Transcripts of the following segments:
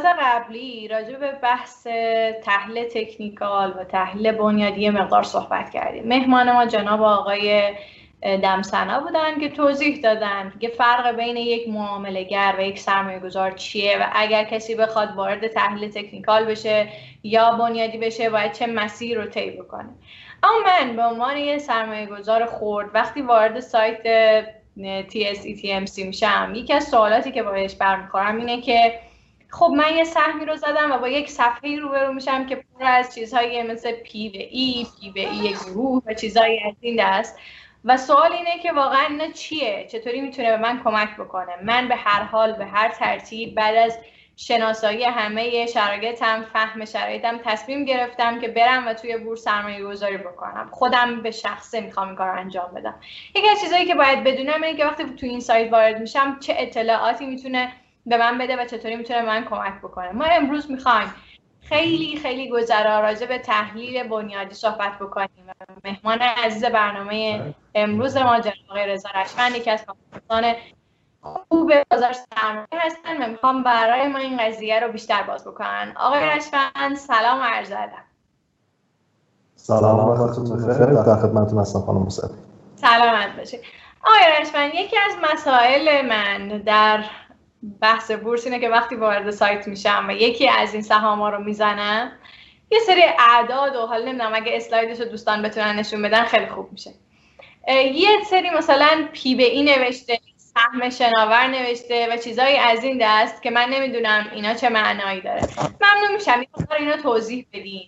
جلسات قبلی راجع به بحث تحلیل تکنیکال و تحلیل بنیادی مقدار صحبت کردیم. مهمان ما جناب آقای دمسنا بودن که توضیح دادن. که فرق بین یک معاملهگر و یک سرمایه گذار چیه و اگر کسی بخواد وارد تحلیل تکنیکال بشه یا بنیادی بشه باید چه مسیر رو طی بکنه. اما من به عنوان یه سرمایه گذار خورد وقتی وارد سایت TSETMC میشم یکی از سوالاتی که بایش برمیخورم اینه که خب من یه سهمی رو زدم و با یک صفحه روبرو میشم که پر از چیزهایی مثل پی و ای پی و ای گروه و چیزهایی از این دست. و سوال اینه که واقعا اینا چیه؟ چطوری می‌تونه به من کمک بکنه؟ من به هر حال به هر ترتیب بعد از شناسایی همه شرایطم فهم شرایطم تصمیم گرفتم که برم و توی بورس سرمایه گذاری بکنم. خودم به شخصه می‌خوام این کار انجام بدم. یکی از چیزایی که باید بدونم اینه که وقتی توی این سایت وارد میشم چه اطلاعاتی می‌تونه به من بده و چطوری می‌تونه من کمک بکنه. ما امروز می‌خوایم خیلی خیلی گذرا راجع به تحلیل بنیادی صحبت بکنیم و مهمان عزیز برنامه امروز ما جناب آقای رضا رشمند یکی از کارشناسان خوب بازار سرمایه هستن و می‌خوام برای ما این قضیه رو بیشتر باز بکنن. آقای رشمند سلام عرض ادب. سلام وقتتون بخیر در خدمتتون هستم خانم موسوی سلامت باشید آقای رشمند یکی از مسائل من در بحث بورس اینه که وقتی وارد سایت میشم و یکی از این سهام رو می‌زنم یه سری اعداد و حالا نمی‌دونم اگه اسلایدش رو دوستان بتونن نشون بدن خیلی خوب میشه. یه سری مثلا پی به ای نوشته سهم شناور نوشته و چیزایی از این دست که من نمی‌دونم اینا چه معنایی داره. ممنون میشم. یه اینا توضیح بدین.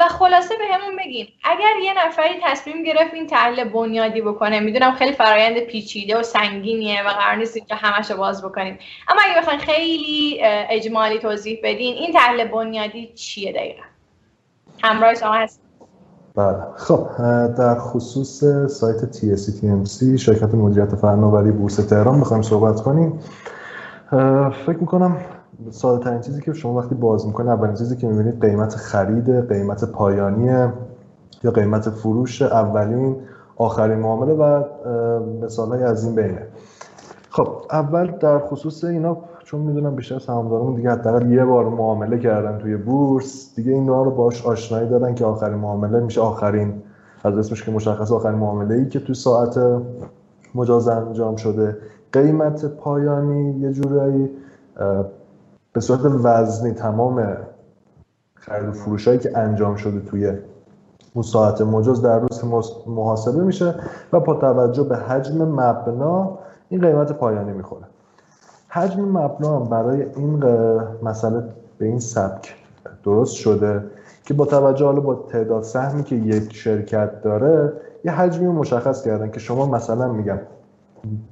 و خلاصه به همون بگین اگر یه نفری تصمیم گرفت این تحلیل بنیادی بکنه می‌دونم خیلی فرایند پیچیده و سنگینیه و قرار نیست اینجا همش باز بکنیم. اما اگه بخواین خیلی اجمالی توضیح بدین این تحلیل بنیادی چیه دقیقا؟ همراه شما هست بله. خب در خصوص سایت TSCTMC شرکت مدیریت فناوری بورس تهران می‌خوایم صحبت کنیم. فکر می‌کنم ساده ترین چیزی که شما وقتی باز می‌کنید اولین چیزی که می‌بینید قیمت خرید قیمت پایانی یا قیمت فروش اولین آخرین معامله و مثال از این بینه. خب اول در خصوص اینا چون می‌دونم بیشتر سهامدارمون دیگه حداقل یه بار معامله کردن توی بورس دیگه این رو باش آشنایی دارن که آخرین معامله میشه آخرین از اسمش که مشخص آخرین معامله ای که توی ساعت مجاز انجام شده. قیمت پایانی یه جورایی به صورت وزنی تمام خرید و فروشایی که انجام شده توی اون ساعت مجاز در روز محاسبه میشه و با توجه به حجم مبنا این قیمت پایانی می‌خوره. حجم مبنا برای این مسئله به این سبک درست شده که با توجه حالا با تعداد سهمی که یک شرکت داره یه حجمی مشخص کردن که شما مثلا میگم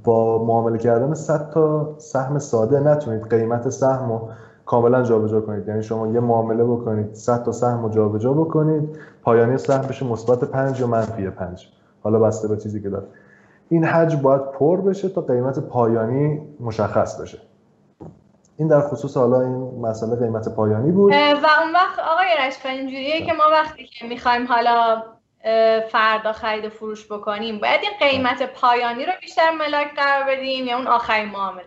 با معامله کردن 100 تا سهم ساده نتونید. قیمت سهم رو کاملا جابجا کنید. یعنی شما یه معامله بکنید 100 تا سهم رو جابجا بکنید پایانی سهم بشه مثبت 5 یا منفی 5 حالا بسته به چیزی که داره این حجم باید پر بشه تا قیمت پایانی مشخص بشه. این در خصوص حالا این مسئله قیمت پایانی بود. و اون وقت آقای رشفن اینجوریه که ما وقتی که می‌خوایم حالا فردا خرید و فروش بکنیم. باید این قیمت پایانی رو بیشتر ملاک قرار بدیم یا اون آخرین معامله؟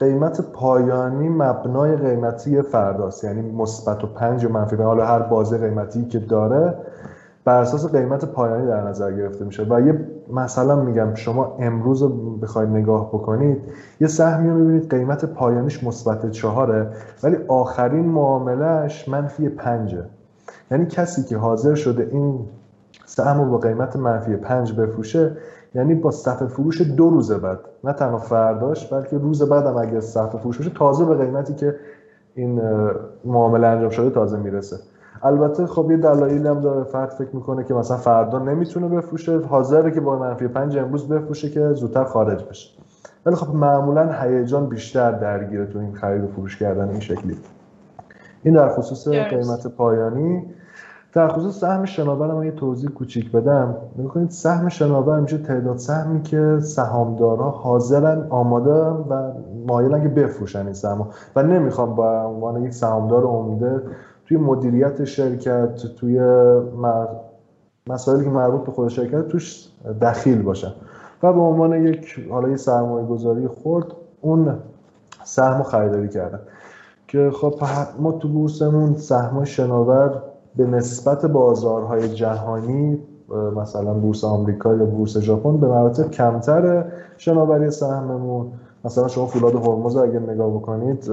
قیمت پایانی مبنای قیمتی فرداست. یعنی مثبت و پنج و منفی. حالا هر بازه قیمتی که داره بر اساس قیمت پایانی در نظر گرفته میشه. و یه مثلا میگم شما امروز بخواید نگاه بکنید یه سهمی رو می‌بینید قیمت پایانیش مثبت چهاره ولی آخرین معاملهش منفی پنجه. یعنی کسی که حاضر شده این سهم رو با قیمت منفی پنج بفروشه یعنی با صفحه فروش دو روز بعد. نه تنها فرداش بلکه روز بعد هم اگر صفحه فروش بشه تازه به قیمتی که این معامله انجام شده تازه می‌رسه. البته خب یه دلایلی هم داره فرد فکر می‌کنه که مثلا فردا نمی‌تونه بفروشه حاضره که با منفی پنج امروز بفروشه که زودتر خارج بشه. ولی خب معمولا هیجان بیشتر درگیره تو این خرید و فروش کردن این شکلی. این در خصوص قیمت پایانی. در خصوص سهم شناور هم یه توضیح کوچیک بدم. می‌کنید سهم شناور میشه تعداد سهمی که سهامدارها حاضرن آماده و مایلن که بفروشن این سهم و نمی‌خوام با عنوان یک سهامدار عمده توی مدیریت شرکت توی مسائلی که مربوط به خود شرکت توش دخیل باشن و به عنوان یک حالا یه سرمایه گذاری خورد اون سهم خریداری کردن که خب ما تو بورسمون سهم شناور به نسبت بازارهای جهانی مثلا بورس آمریکا یا بورس ژاپن به مراتب کمتر شناوری سهممون. مثلا شما فولاد هرمز اگر نگاه بکنید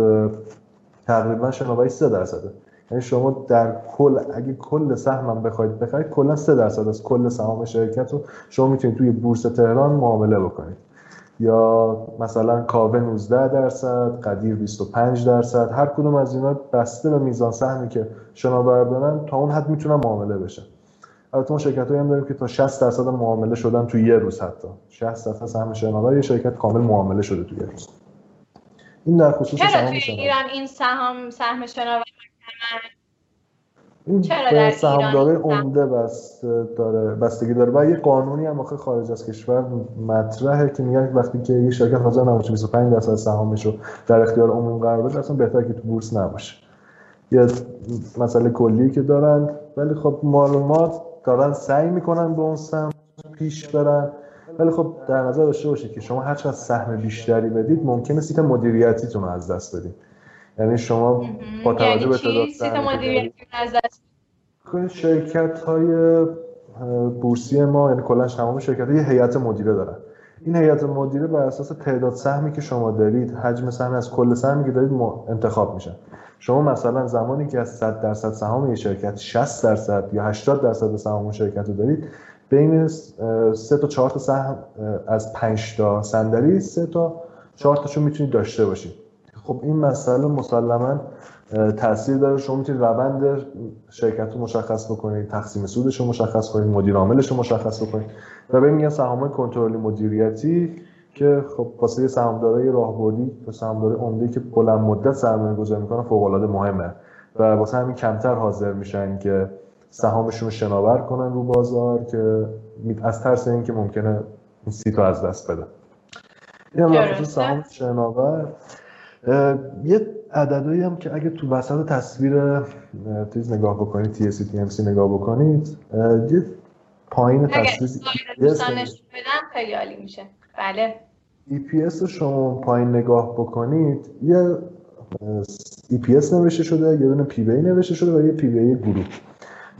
تقریبا شناوری 3 درصده یعنی شما در کل اگه کل سهمم بخواید بخرید کلا 3 درصد از کل سهام شرکت رو شما می‌تونید توی بورس تهران معامله بکنید. یا مثلا کاوه 19 درصد قدیر 25 درصد هر کدوم از اینا بسته به میزان سهمی که شناور دارن تا اون حد می‌تونن معامله بشن. البته ما شرکت هم داریم که تا 60 درصد معامله شدن تو یه روز حتی. 60 درصد سهم شناور یه شرکت کامل معامله شده تو یه روز. این در خصوص چرا توی ایران این سهام سهم شناور این به سهامدارای عمده بست داره بستگی داره. و یه قانونی هم آخه خارج از کشور مطرحه که میگن وقتی که یه شرکت حاضر نباشه 25 درصد سهامش رو در اختیار عموم قرار بده اصلا بهتره که تو بورس نباشه. یه مسئله کلی که دارن. ولی خب معلومات دارن سعی می‌کنن به اون سهم پیش برن. ولی خب در نظر داشته باشید که شما هر چقدر سهم بیشتری بدید ممکنه سیت مدیریتیتون از دست بدید. یعنی شما با توجه به تعداد سهم شرکت های بورسی ما یعنی کلا تمام شرکت یه هیئت مدیره دارن. این هیئت مدیره بر اساس تعداد سهمی که شما دارید حجم سهم از کل سهمی که دارید انتخاب میشن. شما مثلا زمانی که از 100 درصد سهام یه شرکت 60 درصد یا 80 درصد سهام اون شرکت رو دارید بین 3 تا 4 تا سهم از 5 تا صندلی 3 تا 4 تاشو می‌تونید داشته باشید. خب این مسئله مسلما تاثیر داره. شما می‌تونید روند شرکت رو مشخص بکنید تقسیم سودش رو مشخص کنید مدیر عاملش رو مشخص بکنید. و به میگن سهام کنترلی مدیریتی که خب واسه سهامدارای راهبردی و سهامدار عمده که بلند مدت سرمایه گذاری می‌کنن فوق العاده مهمه. و واسه همین کمتر حاضر میشن که سهامشون رو شناور کنن رو بازار که از ترس اینکه ممکنه این سیتو از دست بدن. این سهام شناور. یه عددهایی هم که اگه تو وسط تصویر تیز نگاه بکنید تی سی تی ام سی نگاه بکنید یه پایین تصویر بدم خیلی عالی میشه. بله. EPS رو شما پایین نگاه بکنید یه EPS نوشته شده یه دونه پی نوشته شده و یه پی گروه.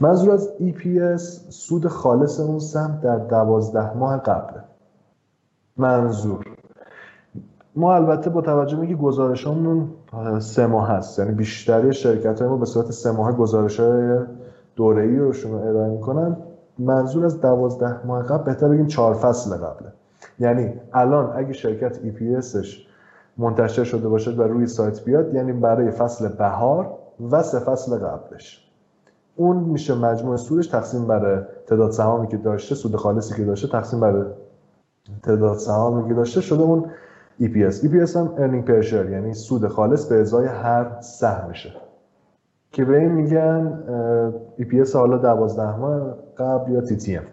منظور از EPS سود خالص اون سهم در دوازده ماه قبله. منظور. ما البته با توجه به گزارشمون سه ماه هست. یعنی بیشتری شرکت های ما به صورت سه ماه گزارش های دوره ای رو شما ارائه می‌کنن. منظور از دوازده ماه قبل بهتر بگیم چهار فصل قبله. یعنی الان اگه شرکت EPSش منتشر شده باشد و روی سایت بیاد یعنی برای فصل بهار و سه فصل قبلش. اون میشه مجموع سودش تقسیم بر تعداد سهامی که داشته سود خالصی که داشته تقسیم بر تعداد سهامی که داشته. شده اون EPS EPS هم earning per share یعنی سود خالص به ازای هر سهمشه که به این میگن EPS حالا 12 ماه قبل یا TTM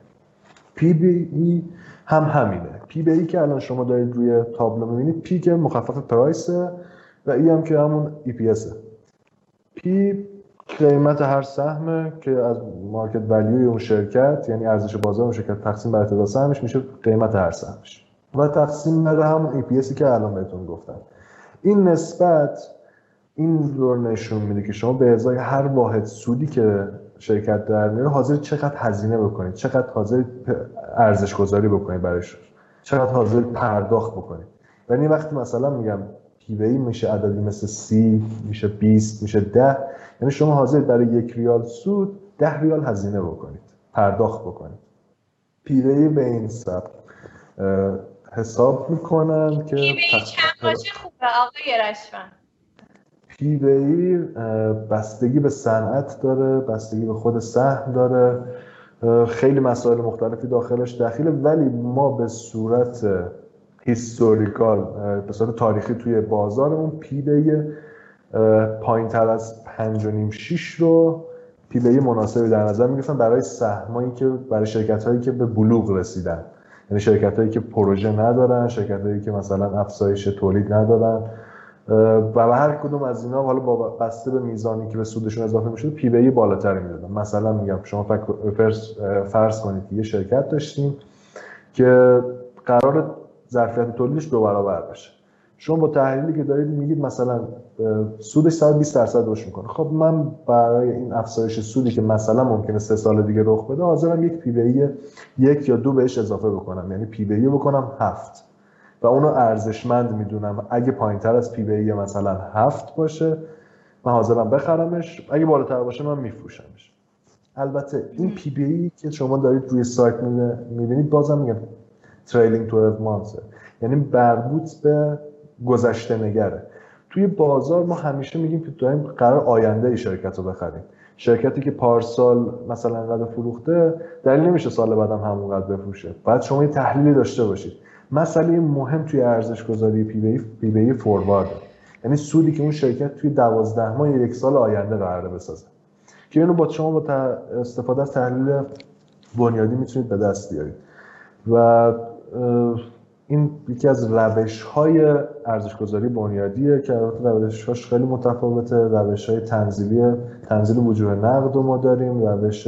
PBE هم همینه. پی ای که الان شما دارید روی تابلو می‌بینید پی که مخفف پرایسه و ای هم که همون اسه پی قیمت هر سهمه که از مارکت ولیوی اون شرکت یعنی ارزش بازار اون شرکت تقسیم بر تعداد سهمش میشه قیمت هر سهمش. و تقسیم بر همون ای پی که الان بهتون گفتم. این نسبت این رو نشون میده که شما به ازای هر واحد سودی که شرکت در میاره حاضر چقدر هزینه بکنید چقدر حاضر ارزش گذاری بکنید برایش چقدر حاضر پرداخت بکنید. یعنی وقتی مثلا میگم پیوی میشه عددی مثل سی میشه 20 میشه ده یعنی شما حاضر برای یک ریال سود ده ریال هزینه بکنید پرداخت بکنید. پیوی به این سب حساب می‌کنن که چند خوبه آقای رشفن پی ای بستگی به صنعت داره بستگی به خود سهم داره. خیلی مسائل مختلفی داخلش داخله ولی ما به صورت historical به صورت تاریخی توی بازارمون P به E پایین تر از 5 6 رو P به E مناسبی در نظر می‌گرفتن برای سهمایی که برای شرکت هایی که به بلوغ رسیدن. یعنی شرکت هایی که پروژه ندارن شرکت هایی که مثلا افزایش تولید ندارن. و به هر کدوم از اینا حالا با بسته به میزانی که به سودشون اضافه می‌شد P به E بالاتری می‌دادن. مثلا میگم شما فرض کنید که یه شرکت داشتیم که قرار ظرفیت تولیدش دو برابر بشه. شما با تحلیلی که دارید میگید مثلا سودش 120 درصد رشد می‌کنه. خب من برای این افزایش سودی که مثلا ممکنه سه سال دیگه رخ بده حاضرم یک P به E یک یا دو بهش اضافه بکنم. یعنی P به E بکنم هفت. و اونو ارزشمند می‌دونم. اگه پایین تر از P به E مثلا هفت باشه من حاضرم بخرمش. اگه بالاتر باشه من میفروشمش. البته این P به E که شما دارید روی سایت می‌بینید بازم میگم trailing 12 month یعنی مربوط به گذشته نگره. توی بازار ما همیشه میگیم که داریم قرار آینده‌ی شرکت رو بخریم. شرکتی که پارسال مثلا انقدر فروخته دلیل نمیشه سال بعدم همونقدر بفروشه. بعد شما یه تحلیلی داشته باشید. مسئله مهم توی ارزش گذاری P به E P به E forward. یعنی سودی که اون شرکت توی دوازده ماه یک سال آینده قراره بسازه. که اینو با شما با استفاده از تحلیل بنیادی می‌تونید به دست بیارید. و این یکی از روش های ارزشگذاری بنیادیه که البته روشهاش خیلی متفاوته. روش های تنزیلی تنزیل وجوه نقد رو ما داریم روش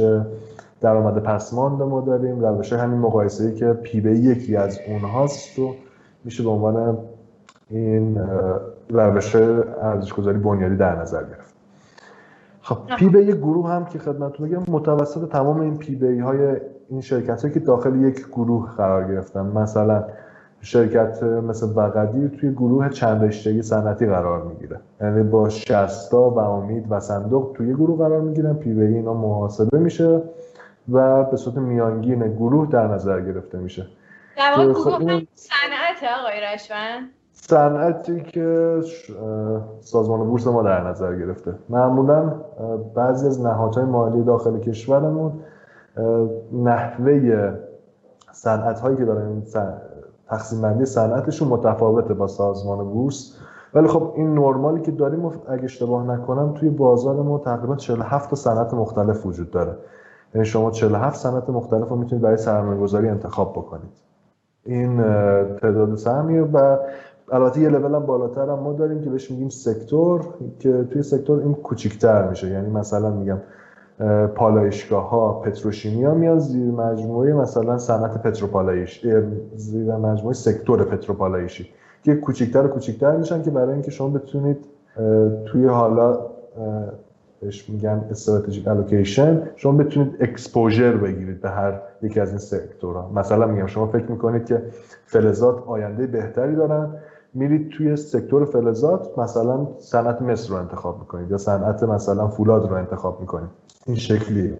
درآمد پسماند ما داریم روش همین مقایسه ای که پی بی یکی از اونهاست و میشه به عنوان این روش ارزشگذاری بنیادی در نظر گرفت. خب P به E گروه هم که خدمتتون بگم متوسط تمام این P به E های این شرکت هایی که داخل یک گروه قرار گرفتن. مثلا شرکت مثل بغدی توی گروه چند رشته‌ای صنعتی قرار می‌گیره. یعنی با شستا و امید و صندوق توی گروه قرار می‌گیرن. P به E اینا محاسبه میشه و به صورت میانگین گروه در نظر گرفته میشه. در خب گروه صنعت آقای رشون صنعتی که سازمان بورس ما در نظر گرفته. معمولا بعضی از نهادهای مالی داخل کشورمون نحوه صنعت هایی که دارن تقسیم بندی صنعتشون متفاوته با سازمان بورس. ولی خب این نرمالی که داریم اگه اشتباه نکنم توی بازار ما تقریبا 47 تا صنعت مختلف وجود داره. یعنی شما 47 صنعت مختلف رو می‌تونید برای سرمایه گذاری انتخاب بکنید. این تعداد سهمیه و البته یه لول هم بالاتر هم ما داریم که بهش میگیم سکتور که توی سکتور این کوچیکتر میشه. یعنی مثلا میگم پالایشگاه ها پتروشیمیا میان زیر مجموعه مثلا صنعت پتروپالایش زیر مجموعه سکتور پتروپالایشی که کوچیکتر و کوچیکتر میشن که برای اینکه شما بتونید توی حالا بهش میگن strategic allocation شما بتونید exposure بگیرید به هر یکی از این sector ها. مثلا میگم شما فکر می‌کنید که فلزات آینده بهتری دارن میرید توی sector فلزات مثلا صنعت مس رو انتخاب می‌کنید یا صنعت مثلا فولاد رو انتخاب می‌کنید. این شکلی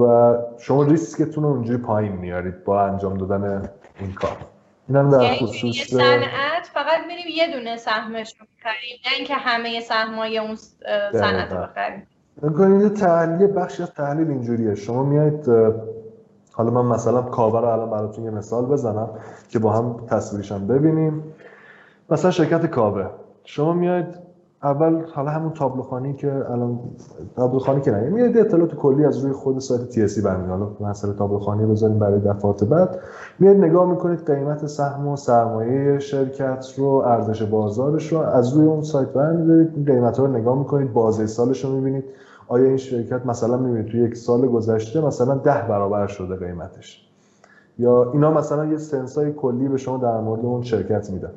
و شما ریسکتون رو اونجوری پایین میارید با انجام دادن این کار. اینم در یعنی خصوص صنعت فقط میریم یه دونه سهمش رو می‌خریم نه اینکه همه سهمای اون صنعت رو بخریم. تحلیل بخشی از تحلیل اینجوریه. شما میایید حالا من مثلا کاوه رو الان براتون یه مثال بزنم که با هم تصویرشم ببینیم. مثلا شرکت کاوه. شما میاید اول حالا همون تابلوخانی که الان تابلوخانی که نه میاد اطلاعات کلی از روی خود سایت تی اس برمیاد حالا مسئله تابلوخانی بذاریم برای دفعات بعد. میاد نگاه می‌کنید قیمت سهم و سرمایه شرکت رو ارزش بازارش رو از روی اون سایت برمیدارید. قیمت رو نگاه می‌کنید بازه سالش رو می‌بینید. آیا این شرکت مثلا می‌بینید توی یک سال گذشته مثلا ده برابر شده قیمتش؟ یا اینا مثلا یه سنسای کلی به شما در مورد اون شرکت میدن؟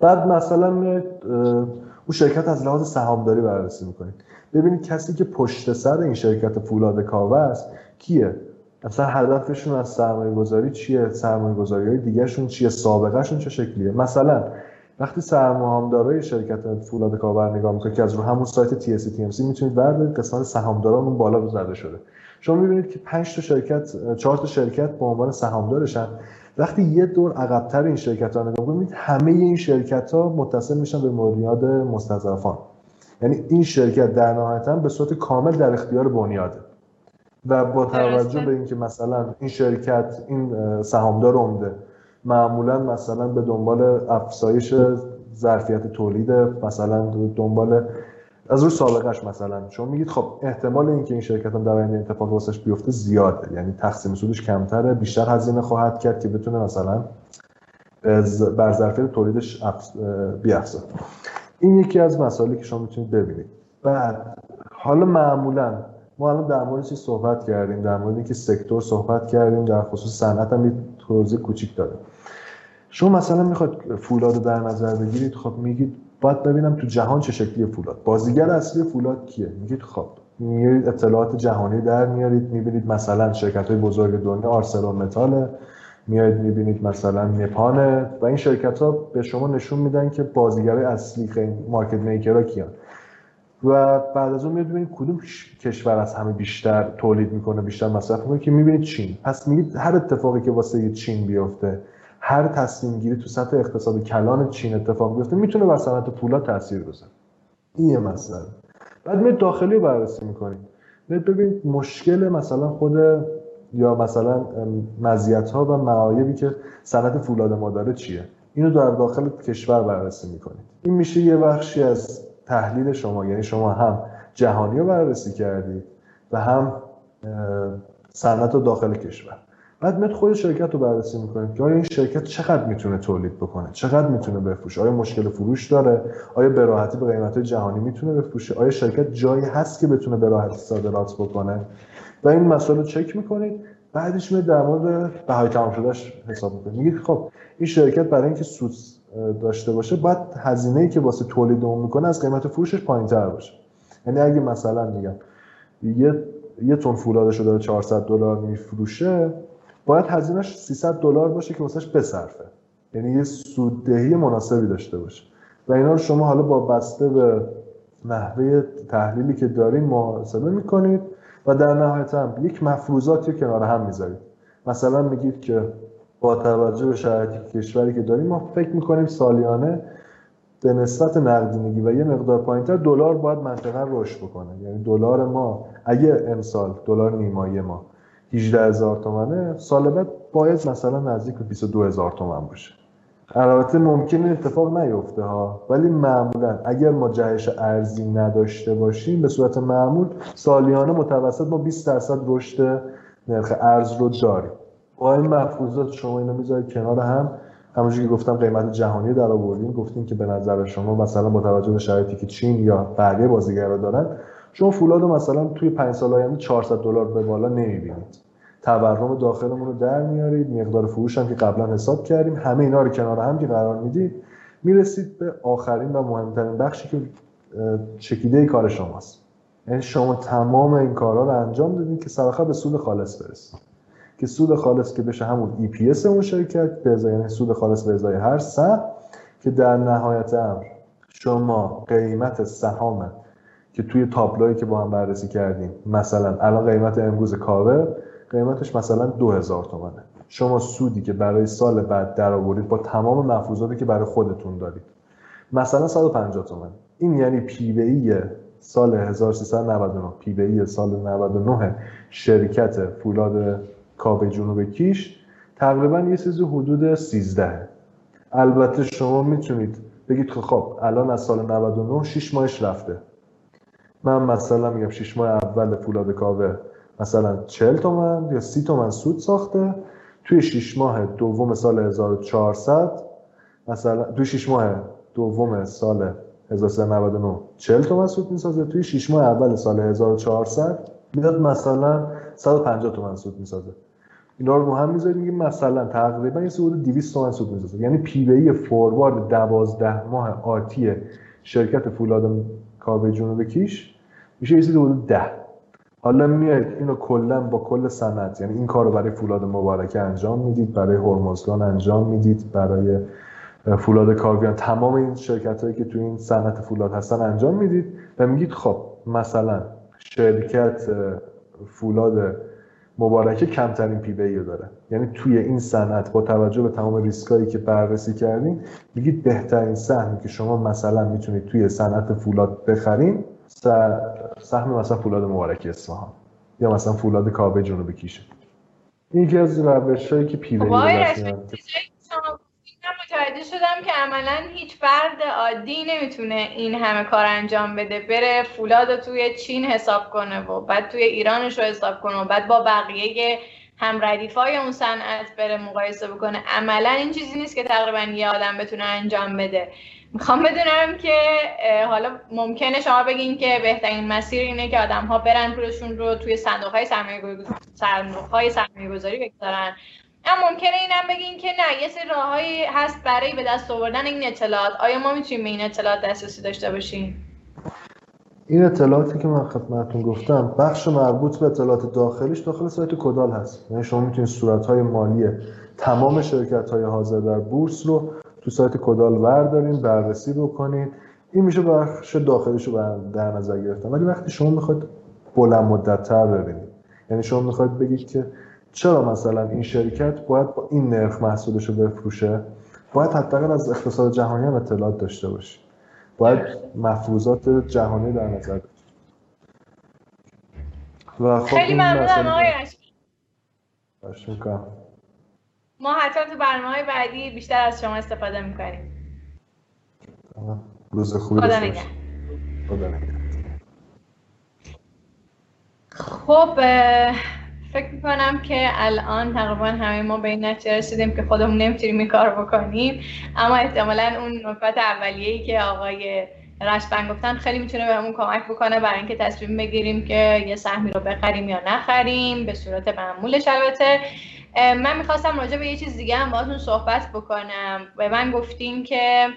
بعد مثلا اون شرکت از لحاظ سهامداری بررسی می‌کنید. ببینید کسی که پشت سر این شرکت فولاد کاوه است کیه؟ اصلا هدفشون از سرمایه گذاری چیه؟ سرمایه گذاری های دیگرشون چیه؟ سابقهشون چه شکلیه؟ مثلا وقتی سرمایه‌دارای شرکت فولاد کاوه نگاه می‌کنید که از رو همون سایت تی اس تی ام سی می‌تونید بردارید قسمت سهامداران اون بالا زده شده. شما می‌بینید که 5 تا شرکت 4 تا شرکت به عنوان سهامدارشن. وقتی یه دور عقبتر این شرکت ها نگاه کنید همه این شرکت ها متصل میشن به بنیاد مستضعفان. یعنی این شرکت در نهایتا به صورت کامل در اختیار بنیاده. و با توجه به اینکه مثلا این شرکت این سهامدار عمده معمولا مثلا به دنبال افزایش ظرفیت تولید مثلا دنبال از روی سابقش مثلا. شما میگید خب احتمال اینکه این شرکت هم در آینده اتفاق واسش بیفته زیاده. یعنی تقسیم سودش کمتره بیشتر هزینه خواهد کرد که بتونه مثلا بر ظرفیت تولیدش بیافزه این یکی از مسائلی که شما می‌تونید ببینید. بعد حالا معمولا ما الان در مورد چی صحبت کردیم؟ در مورد اینکه سکتور صحبت کردیم در خصوص صنعت هم توضیح کوچیک داره. شما مثلا می‌خواد فولاد رو در نظر بگیرید خب میگید باید ببینم تو جهان چه شکلی فولاد. بازیگر اصلی فولاد کیه؟ میگید خب میارید اطلاعات جهانی در میارید می‌بینید مثلا شرکت های بزرگ دنیا آرسلان متاله میایید می‌بینید مثلا نپانه و این شرکت ها به شما نشون میدن که بازیگرای اصلی خیلی مارکت میکرها کیان. و بعد از اون میاد ببینید کدوم کشور از همه بیشتر تولید می‌کنه بیشتر مصرف می‌کنه که می‌بینید چین. پس میگید هر اتفاقی که واسه چین بیفته هر تصمیم گیری تو سطح اقتصاد کلان چین اتفاق بیفته می‌تونه بر صنعت پولا تاثیر بذاره. این یه بعد میاد داخلی رو بررسی می‌کنید. میاد ببینید مشکل مثلا خود یا مثلا مزیت ها و معایبی که صنعت فولاد ما داره چیه؟ اینو در داخل کشور بررسی می‌کنید. این میشه یه بخشی از تحلیل شما یعنی شما هم جهانی رو بررسی کردید و هم صنعت داخل کشور. بعد میاد خود شرکت رو بررسی می‌کنید که آیا این شرکت چقدر می‌تونه تولید بکنه؟ چقدر می‌تونه بفروشه؟ آیا مشکل فروش داره؟ آیا به راحتی به قیمت جهانی می‌تونه بفروشه؟ آیا شرکت جایی هست که بتونه به راحتی صادرات بکنه؟ و این مسئله رو چک می‌کنید. بعدش میاد در مورد بهای تمام شدهش حساب می‌کنید میگید خب این شرکت برای اینکه سود داشته باشه باید هزینه‌ای که واسه تولید اون می‌کنه از قیمت فروشش پایینتر باشه. یعنی اگه مثلا میگم یه یه تن فولادش رو داره 400 دلار میفروشه باید هزینهش 300 دلار باشه که واسش بصرفه. یعنی یه سوددهی مناسبی داشته باشه. و اینا رو شما حالا با بسته به نحوه تحلیلی که دارین محاسبه می‌کنید و در نهایت هم یک مفروضاتی رو کنار هم می‌ذارید. مثلا میگید که با توجه به شرایط کشوری که داریم ما فکر می‌کنیم سالیانه به نسبت نقدینگی و یه مقدار پایینتر دلار باید منطقه رشد بکنه. یعنی دلار ما اگه امسال دلار نیمایی ما 18 هزار تومنه سال بعد باید مثلا نزدیک به 22 هزار تومن باشه. البته ممکنه اتفاق نیفته ها ولی معمولا اگر ما جهش ارزی نداشته باشیم به صورت معمول سالیانه متوسط ما 20 درصد رشد نرخ ارز رو داریم. با این مفروضات شما اینو می‌ذارید کنار هم. همونجوری که گفتم قیمت جهانی در آوردیم گفتیم که به نظر شما مثلا با توجه به شرایطی که چین یا بقیه بازیگرا دارن شما فولاد مثلا توی 5 سال آینده 400 دلار به بالا نمی‌بینید. تورم داخلمون رو در میارید مقدار فروش هم که قبلا حساب کردیم همه اینا رو کنار هم که قرار می‌دید می‌رسید به آخرین و مهمترین بخشی که چکیده کار شماست. یعنی شما تمام این کارها رو انجام دادید که سرآخر به سود خالص برسید. که سود خالص که بشه همون EPS اون شرکت به ازای یعنی سود خالص به ازای هر سهم که در نهایت امر شما قیمت سهام که توی تابلویی که با هم بررسی کردیم مثلا الان قیمت امروز کاوه قیمتش مثلا 2000 تومنه شما سودی که برای سال بعد در آورید با تمام مفروضاتی که برای خودتون دارید. مثلا 150 تومن این یعنی پی ای سال 1399 پی ای سال 99 شرکت فولاد کاوه جنوب کیش تقریبا یه چیزی حدود 13 البته شما می‌تونید بگید که خب الان از سال 99 6 ماهش رفته. من مثلا میگم 6 ماه اول فولاد کاوه مثلا 40 تومن یا 30 تومن سود ساخته. توی 6 ماه دوم سال 1400 مثلا توی 6 ماه دوم سال 1399 40 تومن سود می‌سازه. توی 6 ماه اول سال 1400 میاد مثلا 150 تومن سود می‌سازه. اینا رو هم می‌ذاریم میگیم مثلا تقریبا یه حدود 200 تومن سود می‌سازه. یعنی پی بی فوروارد 12 ماه آتی شرکت فولاد کاوه جنوب کیش میشه یه حدود 10 حالا میاید اینو کلا با کل صنعت. یعنی این کار رو برای فولاد مبارکه انجام می‌دید برای هرمزگان انجام می‌دید برای فولاد کاویان. تمام این شرکت هایی که تو این صنعت فولاد هستن انجام می‌دید و میگید خب مثلا شرکت فولاد مبارکه کمترین P به E داره. یعنی توی این صنعت با توجه به تمام ریسکایی که بررسی کردیم میگید بهترین سهمی که شما مثلا می‌تونید توی صنعت فولاد بخرین سهم مثلا فولاد مبارکه اصفهان. یا مثلا فولاد کاوه جنوب کیشه این یکی از روشهایی که P متوجه شدم که عملا هیچ فرد عادی نمی‌تونه این همه کار انجام بده. بره فولاد رو توی چین حساب کنه و بعد توی ایرانش رو حساب کنه و بعد با بقیه هم ردیفای اون صنعت بره مقایسه بکنه. عملا این چیزی نیست که تقریبا یه آدم بتونه انجام بده. می‌خوام بدونم که حالا ممکنه شما بگین که بهترین مسیر اینه که آدم ها برن پولشون رو توی صندوق های سرمایه, گذاری بگذارن. اما ممکنه اینم بگین که نه یه سری راههایی هست برای به دست آوردن این اطلاعات. آیا ما می‌تونیم به این اطلاعات دسترسی داشته باشیم؟ این اطلاعاتی که من خدمتتون گفتم بخش مربوط به اطلاعات داخلیش داخل سایت کدال هست. یعنی شما می‌تونید صورتهای مالی تمام شرکت های حاضر در بورس رو تو سایت کدال بردارین بررسی بکنید این میشه بخش داخلیش رو در نظر گرفتن. ولی وقتی شما می‌خواید بلند مدت تر ببینید یعنی شما می‌خواید بگید که چرا مثلا این شرکت باید با این نرخ محصولش رو بفروشه؟ باید حداقل از اقتصاد جهانی هم اطلاعات داشته باشی. باید مفروضات جهانی در نظر داشته و خب خیلی ممنونم آقای ما حتی تو برنامه های بعدی بیشتر از شما استفاده می‌کنیم. روز خوبی خدا نگه خب فکر می‌کنم که الان تقریبا همه ما به این نتیجه رسیدیم که خودمون نمی‌تونیم این کار بکنیم. اما احتمالا اون نکات اولیه‌ای که آقای رشبن گفتن خیلی می‌تونه بهمون کمک بکنه برای اینکه تصمیم بگیریم که یه سهمی رو بخریم یا نخریم به صورت معمولش البته من می‌خواستم راجع به یه چیز دیگه هم باهاتون صحبت بکنم. به من گفتیم که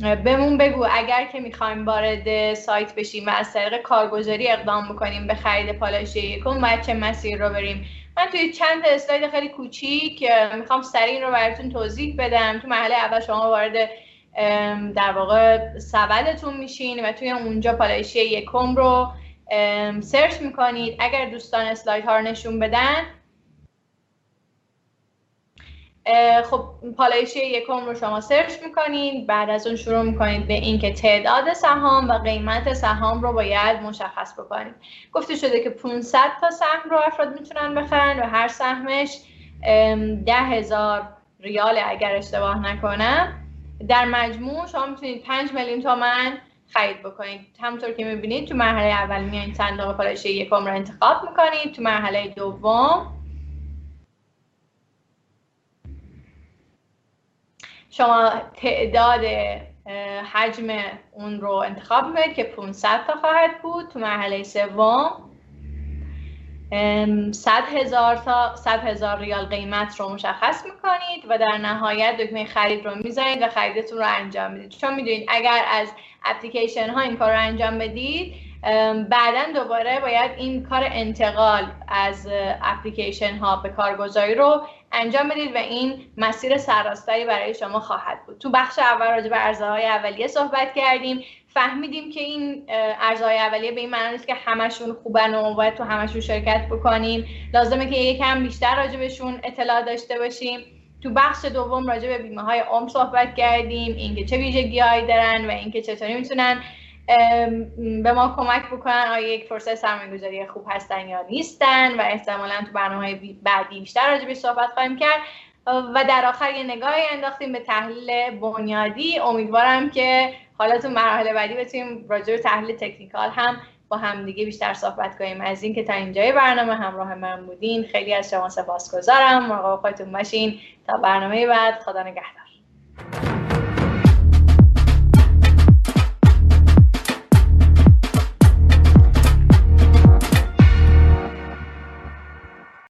بهمون بگو اگر که می‌خوایم وارد سایت بشیم و از طریق کارگزاری اقدام بکنیم به خرید پالایش یکم باید چه مسیر رو بریم؟ من توی چند اسلاید خیلی کوچیک می‌خوام سریع رو براتون توضیح بدم. تو مرحله اول شما وارد در واقع سبدتون میشین و توی اونجا پالایشی یکم رو سرچ می‌کنید. اگر دوستان اسلاید ها رو نشون بدن خب پالایشی یکم رو شما سرچ می‌کنید بعد از اون شروع می‌کنید به اینکه تعداد سهام و قیمت سهام رو باید مشخص بکنید گفته شده که 500 تا سهم رو افراد می‌تونن بخرن و هر سهمش ده ریال اگر اشتباه نکنم. در مجموع شما می‌تونید 5 میلیون تومن خرید بکنید. همونطور که می‌بینید تو مرحله اول میایید صندوق پالایشی یکم رو انتخاب می‌کنید. تو مرحله دوم شما تعداد حجم اون رو انتخاب می‌کنید که 500 تا خواهد بود. تو مرحله سوم 100 هزار تا 100 هزار ریال قیمت رو مشخص می‌کنید و در نهایت دکمه خرید رو می‌زنید و خریدتون رو انجام می‌دید. چون می‌دونید اگر از اپلیکیشن ها این کار رو انجام بدید بعدا دوباره باید این کار انتقال از اپلیکیشن ها به کارگزاری رو انجام بدید و این مسیر سراستری برای شما خواهد بود. تو بخش اول راجع به ارزهای اولیه صحبت کردیم. فهمیدیم که این ارزهای اولیه به این معنی نیست که همشون خوبن و باید تو همشون شرکت بکنیم. لازمه که یکم بیشتر راجبشون اطلاع داشته باشیم. تو بخش دوم راجع به بیمه های عمر صحبت کردیم. اینکه چه ویژگی دارن و اینکه چطوری می‌تونن به ما کمک بکنن آیا یک فرصت سرمایه‌گذاری خوب هستن یا نیستن و احتمالا تو برنامه بعدی بیشتر راجع به صحبت خواهیم کرد. و در آخر یه نگاهی انداختیم به تحلیل بنیادی. امیدوارم که حالا تو مراحل بعدی بتونیم راجع به تحلیل تکنیکال هم با همدیگه بیشتر صحبت کنیم. از اینکه تا اینجای برنامه همراه من بودین خیلی از شما سپاسگزارم. مراقب خودتون باشین. تا برنامه بعد خدا نگهدار.